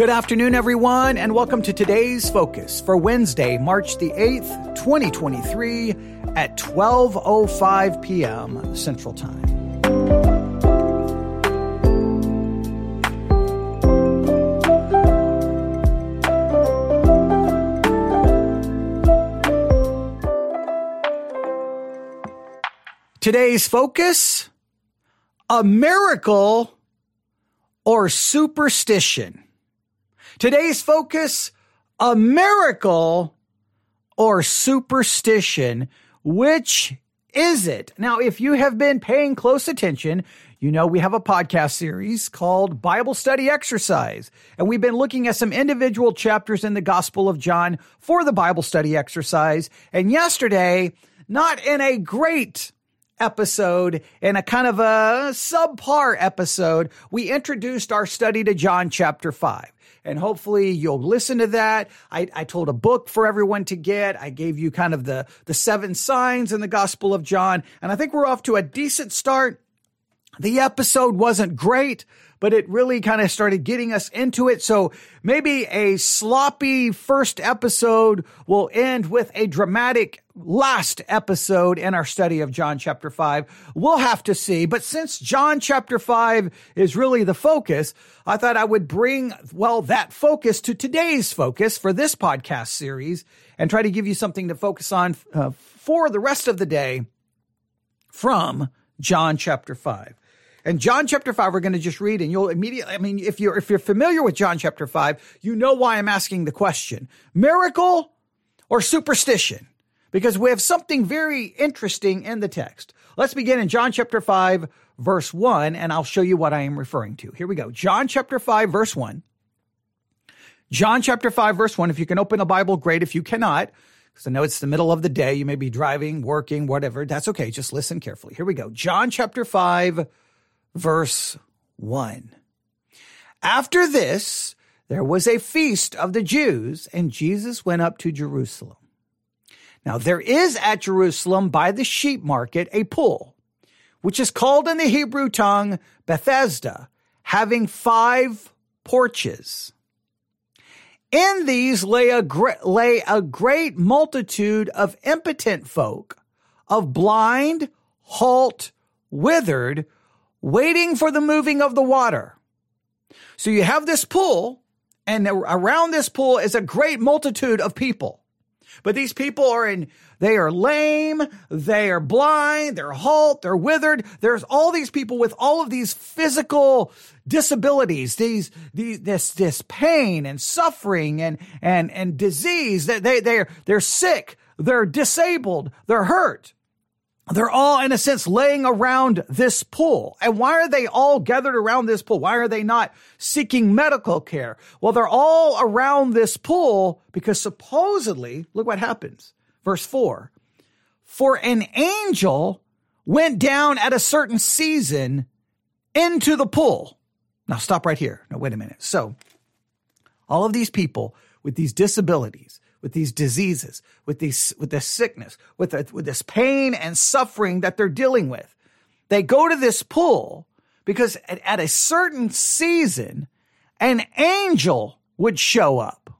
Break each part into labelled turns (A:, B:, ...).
A: Good afternoon, everyone, and welcome to today's focus for Wednesday, March the 8th, 2023 at 12.05 p.m. Central Time. Today's focus, a miracle or superstition. Today's focus, a miracle or superstition. Which is it? Now, if you have been paying close attention, you know we have a podcast series called Bible Study Exercise, and we've been looking at some individual chapters in the Gospel of John for the Bible Study Exercise. And yesterday, not in a great episode in a kind of a subpar episode, we introduced our study to John chapter 5 and hopefully you'll listen to that. I, I, told a book for everyone to get. I gave you kind of the, the seven signs in the Gospel of John, and I think we're off to a decent start. The episode wasn't great, but it really kind of started getting us into it. So maybe a sloppy first episode will end with a dramatic last episode in our study of John chapter 5. We'll have to see. But since John chapter 5 is really the focus, I thought I would bring, well, that focus to today's focus for this podcast series and try to give you something to focus on uh, for the rest of the day from John chapter 5. And John chapter 5, we're going to just read and you'll immediately, I mean, if you're, if you're familiar with John chapter 5, you know why I'm asking the question. Miracle or superstition? Because we have something very interesting in the text. Let's begin in John chapter 5, verse 1, and I'll show you what I am referring to. Here we go. John chapter 5, verse 1. John chapter 5, verse 1. If you can open a Bible, great. If you cannot, because I know it's the middle of the day, you may be driving, working, whatever. That's okay. Just listen carefully. Here we go. John chapter 5, verse 1. After this, there was a feast of the Jews, and Jesus went up to Jerusalem. Now, there is at Jerusalem by the sheep market a pool, which is called in the Hebrew tongue Bethesda, having five porches. In these lay a, lay a great multitude of impotent folk, of blind, halt, withered, waiting for the moving of the water. So you have this pool, and around this pool is a great multitude of people. But these people are in, they are lame, they are blind, they're halt, they're withered. There's all these people with all of these physical disabilities, these, these, this, this pain and suffering and, and, and disease. They, they, they're, they're sick, they're disabled, they're hurt. They're all, in a sense, laying around this pool. And why are they all gathered around this pool? Why are they not seeking medical care? Well, they're all around this pool because supposedly, look what happens. Verse four. For an angel went down at a certain season into the pool. Now stop right here. Now wait a minute. So all of these people with these disabilities, with these diseases, with these, with this sickness, with, the, with this pain and suffering that they're dealing with. They go to this pool because at, at a certain season, an angel would show up.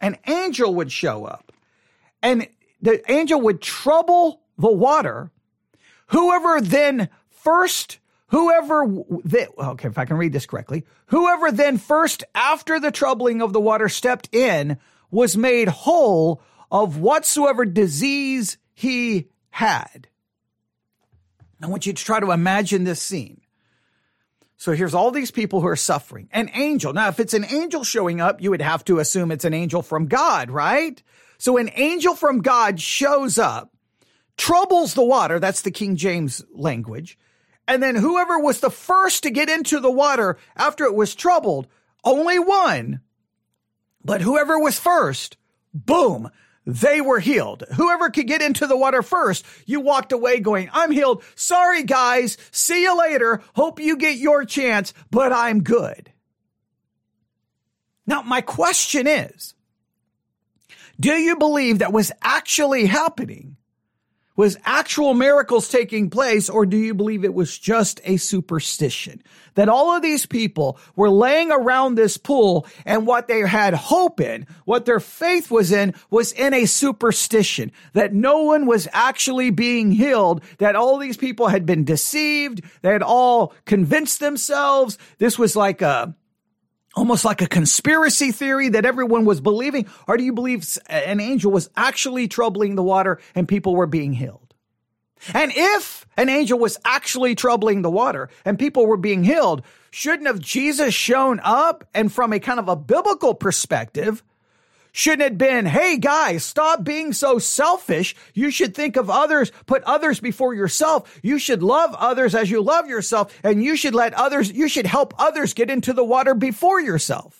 A: An angel would show up and the angel would trouble the water. Whoever then first Whoever, okay, if I can read this correctly, whoever then first after the troubling of the water stepped in was made whole of whatsoever disease he had. I want you to try to imagine this scene. So here's all these people who are suffering. An angel. Now, if it's an angel showing up, you would have to assume it's an angel from God, right? So an angel from God shows up, troubles the water. That's the King James language. And then whoever was the first to get into the water after it was troubled, only one but whoever was first, boom, they were healed. Whoever could get into the water first, you walked away going, I'm healed. Sorry, guys. See you later. Hope you get your chance, but I'm good. Now, my question is, do you believe that was actually happening? Was actual miracles taking place or do you believe it was just a superstition? That all of these people were laying around this pool and what they had hope in, what their faith was in, was in a superstition. That no one was actually being healed, that all these people had been deceived, they had all convinced themselves. This was like a, almost like a conspiracy theory that everyone was believing? Or do you believe an angel was actually troubling the water and people were being healed? And if an angel was actually troubling the water and people were being healed, shouldn't have Jesus shown up and from a kind of a biblical perspective, Shouldn't it been, hey guys, stop being so selfish. You should think of others, put others before yourself. You should love others as you love yourself, and you should let others, you should help others get into the water before yourself.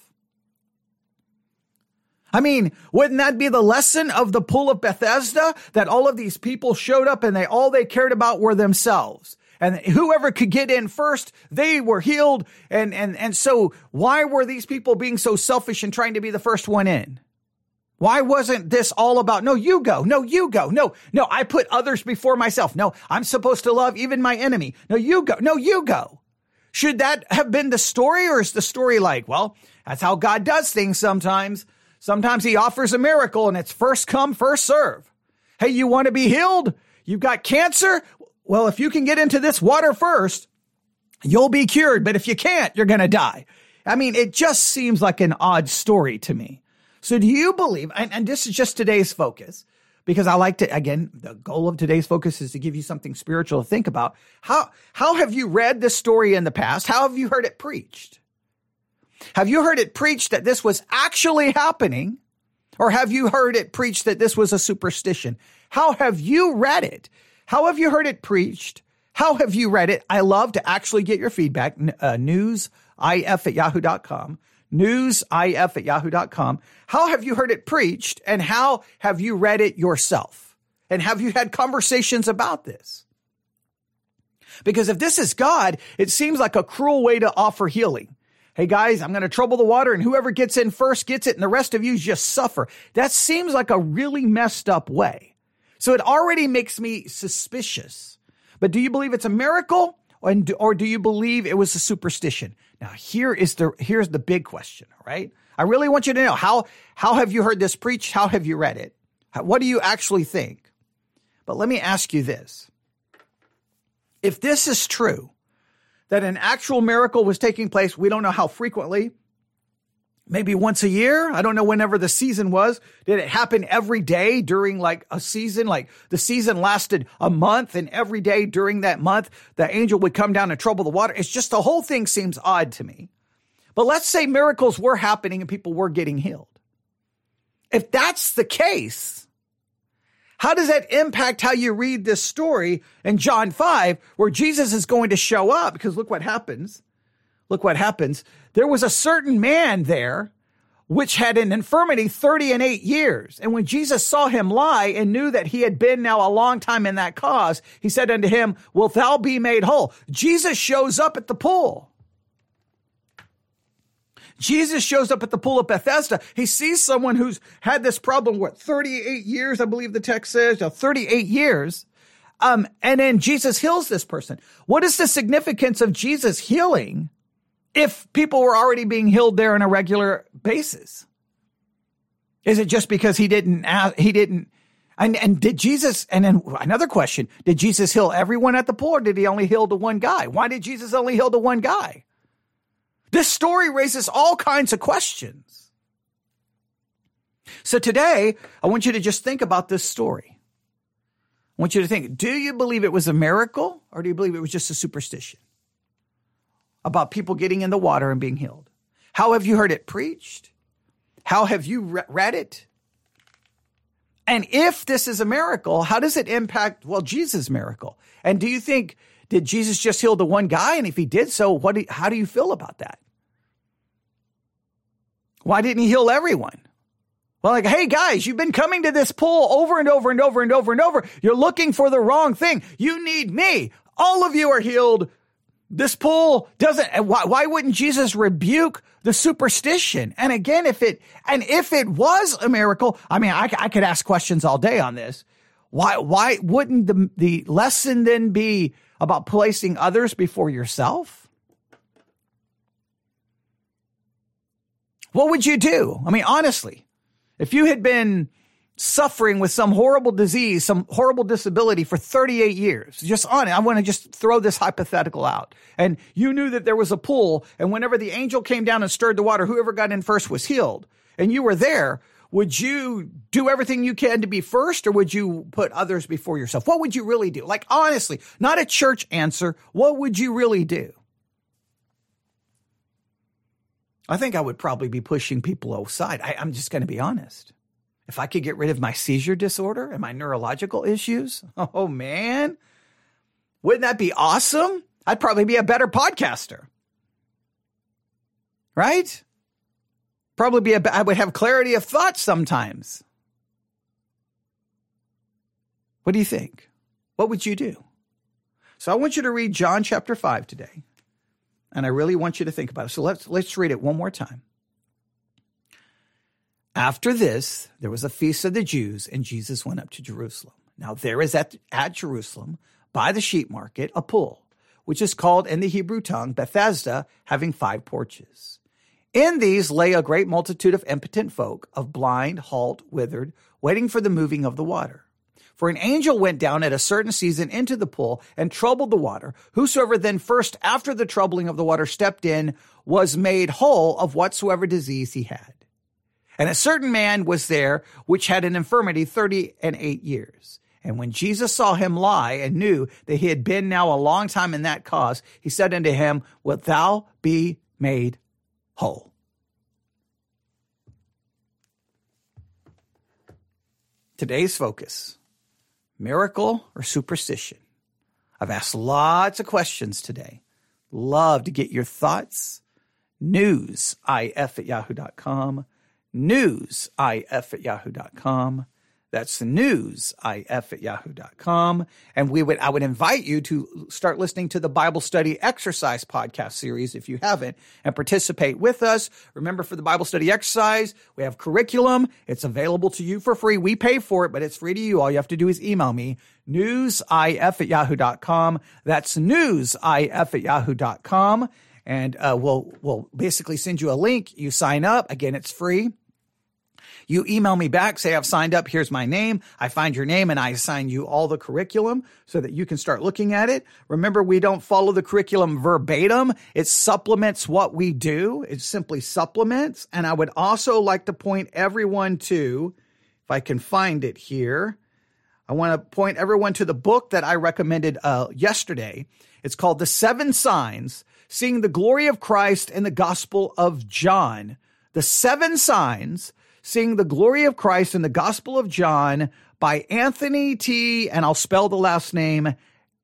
A: I mean, wouldn't that be the lesson of the pool of Bethesda? That all of these people showed up and they all they cared about were themselves. And whoever could get in first, they were healed. And, and, and so why were these people being so selfish and trying to be the first one in? Why wasn't this all about, no, you go, no, you go, no, no, I put others before myself. No, I'm supposed to love even my enemy. No, you go, no, you go. Should that have been the story or is the story like, well, that's how God does things sometimes. Sometimes he offers a miracle and it's first come, first serve. Hey, you want to be healed? You've got cancer? Well, if you can get into this water first, you'll be cured. But if you can't, you're going to die. I mean, it just seems like an odd story to me. So do you believe, and, and this is just today's focus, because I like to, again, the goal of today's focus is to give you something spiritual to think about. How, how have you read this story in the past? How have you heard it preached? Have you heard it preached that this was actually happening? Or have you heard it preached that this was a superstition? How have you read it? How have you heard it preached? How have you read it? I love to actually get your feedback. Uh, newsif at yahoo.com newsif at yahoo.com. How have you heard it preached and how have you read it yourself? And have you had conversations about this? Because if this is God, it seems like a cruel way to offer healing. Hey guys, I'm going to trouble the water and whoever gets in first gets it and the rest of you just suffer. That seems like a really messed up way. So it already makes me suspicious. But do you believe it's a miracle or do you believe it was a superstition? Now, here is the here's the big question, right? I really want you to know how how have you heard this preached? How have you read it? What do you actually think? But let me ask you this. If this is true, that an actual miracle was taking place, we don't know how frequently, maybe once a year. I don't know whenever the season was. Did it happen every day during like a season? Like the season lasted a month and every day during that month, the angel would come down and trouble the water. It's just the whole thing seems odd to me. But let's say miracles were happening and people were getting healed. If that's the case, how does that impact how you read this story in John 5 where Jesus is going to show up? Because look what happens. Look what happens. There was a certain man there which had an infirmity 30 and 8 years. And when Jesus saw him lie and knew that he had been now a long time in that cause, he said unto him, Wilt thou be made whole? Jesus shows up at the pool. Jesus shows up at the pool of Bethesda. He sees someone who's had this problem, what, 38 years, I believe the text says, 38 years. Um, and then Jesus heals this person. What is the significance of Jesus healing if people were already being healed there on a regular basis? Is it just because he didn't, he didn't, and, and did Jesus, and then another question, did Jesus heal everyone at the pool or did he only heal the one guy? Why did Jesus only heal the one guy? This story raises all kinds of questions. So today, I want you to just think about this story. I want you to think, do you believe it was a miracle or do you believe it was just a superstition? About people getting in the water and being healed? How have you heard it preached? How have you re- read it? And if this is a miracle, how does it impact, well, Jesus' miracle? And do you think, did Jesus just heal the one guy? And if he did so, what do, how do you feel about that? Why didn't he heal everyone? Well, like, hey guys, you've been coming to this pool over and over and over and over and over. You're looking for the wrong thing. You need me. All of you are healed. This pool doesn't, why, why wouldn't Jesus rebuke the superstition? And again, if it, and if it was a miracle, I mean, I, I could ask questions all day on this. Why, why wouldn't the, the lesson then be about placing others before yourself? What would you do? I mean, honestly, if you had been suffering with some horrible disease, some horrible disability for 38 years. Just on it. I want to just throw this hypothetical out. And you knew that there was a pool, and whenever the angel came down and stirred the water, whoever got in first was healed. And you were there. Would you do everything you can to be first, or would you put others before yourself? What would you really do? Like, honestly, not a church answer. What would you really do? I think I would probably be pushing people aside. I, I'm just going to be honest. If I could get rid of my seizure disorder and my neurological issues, oh man, wouldn't that be awesome? I'd probably be a better podcaster. Right? Probably be a, I would have clarity of thought sometimes. What do you think? What would you do? So I want you to read John chapter 5 today. And I really want you to think about it. So let's let's read it one more time. After this, there was a feast of the Jews, and Jesus went up to Jerusalem. Now, there is at, at Jerusalem, by the sheep market, a pool, which is called in the Hebrew tongue Bethesda, having five porches. In these lay a great multitude of impotent folk, of blind, halt, withered, waiting for the moving of the water. For an angel went down at a certain season into the pool and troubled the water. Whosoever then first after the troubling of the water stepped in was made whole of whatsoever disease he had. And a certain man was there which had an infirmity thirty and eight years. And when Jesus saw him lie and knew that he had been now a long time in that cause, he said unto him, Wilt thou be made whole? Today's focus miracle or superstition? I've asked lots of questions today. Love to get your thoughts. News, if at yahoo.com newsif at yahoo.com. That's the newsif at yahoo.com. And we would, I would invite you to start listening to the Bible study exercise podcast series if you haven't and participate with us. Remember for the Bible study exercise, we have curriculum. It's available to you for free. We pay for it, but it's free to you. All you have to do is email me newsif at yahoo.com. That's newsif at yahoo.com. And uh, we'll, we'll basically send you a link. You sign up. Again, it's free. You email me back, say I've signed up. Here's my name. I find your name and I assign you all the curriculum so that you can start looking at it. Remember, we don't follow the curriculum verbatim. It supplements what we do. It simply supplements. And I would also like to point everyone to, if I can find it here, I want to point everyone to the book that I recommended uh, yesterday. It's called The Seven Signs Seeing the Glory of Christ in the Gospel of John. The Seven Signs Seeing the Glory of Christ in the Gospel of John by Anthony T. And I'll spell the last name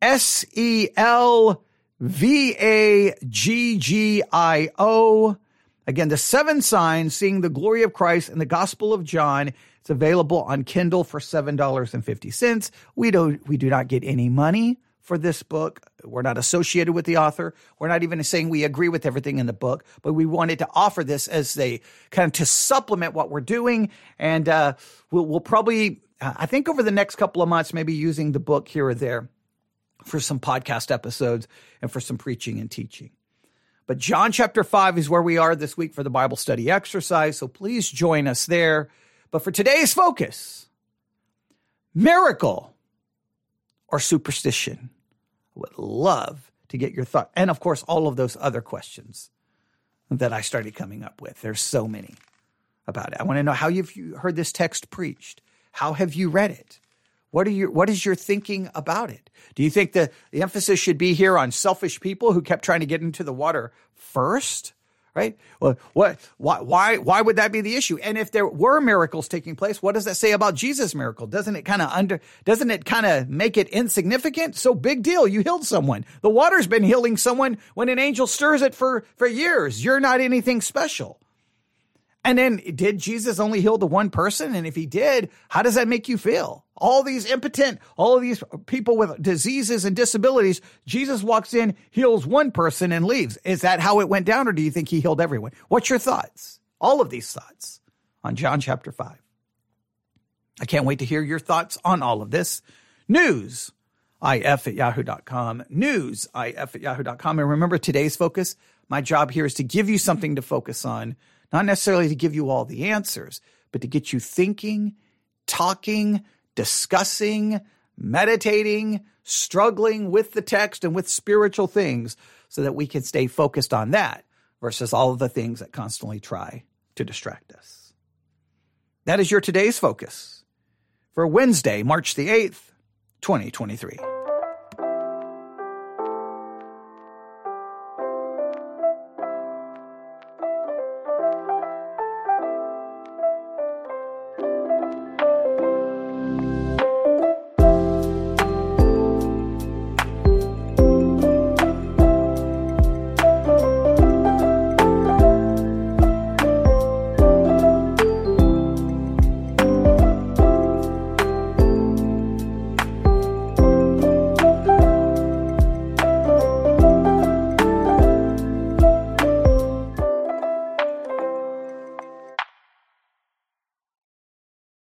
A: S E L V A G G I O. Again, the seven signs seeing the glory of Christ in the Gospel of John. It's available on Kindle for $7.50. We don't, we do not get any money for this book. We're not associated with the author. We're not even saying we agree with everything in the book, but we wanted to offer this as a kind of to supplement what we're doing. And uh, we'll, we'll probably, I think, over the next couple of months, maybe using the book here or there for some podcast episodes and for some preaching and teaching. But John chapter 5 is where we are this week for the Bible study exercise. So please join us there. But for today's focus, miracle or superstition would love to get your thought. And of course, all of those other questions that I started coming up with. There's so many about it. I want to know how you've heard this text preached. How have you read it? What are your what is your thinking about it? Do you think the, the emphasis should be here on selfish people who kept trying to get into the water first? Right? Well, what, why, why, why would that be the issue? And if there were miracles taking place, what does that say about Jesus' miracle? Doesn't it kind of under, doesn't it kind of make it insignificant? So big deal. You healed someone. The water's been healing someone when an angel stirs it for, for years. You're not anything special. And then did Jesus only heal the one person? And if he did, how does that make you feel? All these impotent, all these people with diseases and disabilities, Jesus walks in, heals one person and leaves. Is that how it went down or do you think he healed everyone? What's your thoughts? All of these thoughts on John chapter 5. I can't wait to hear your thoughts on all of this. News, if at yahoo.com. News, if at yahoo.com. And remember today's focus. My job here is to give you something to focus on, not necessarily to give you all the answers, but to get you thinking, talking, discussing, meditating, struggling with the text and with spiritual things so that we can stay focused on that versus all of the things that constantly try to distract us. That is your today's focus for Wednesday, March the 8th, 2023.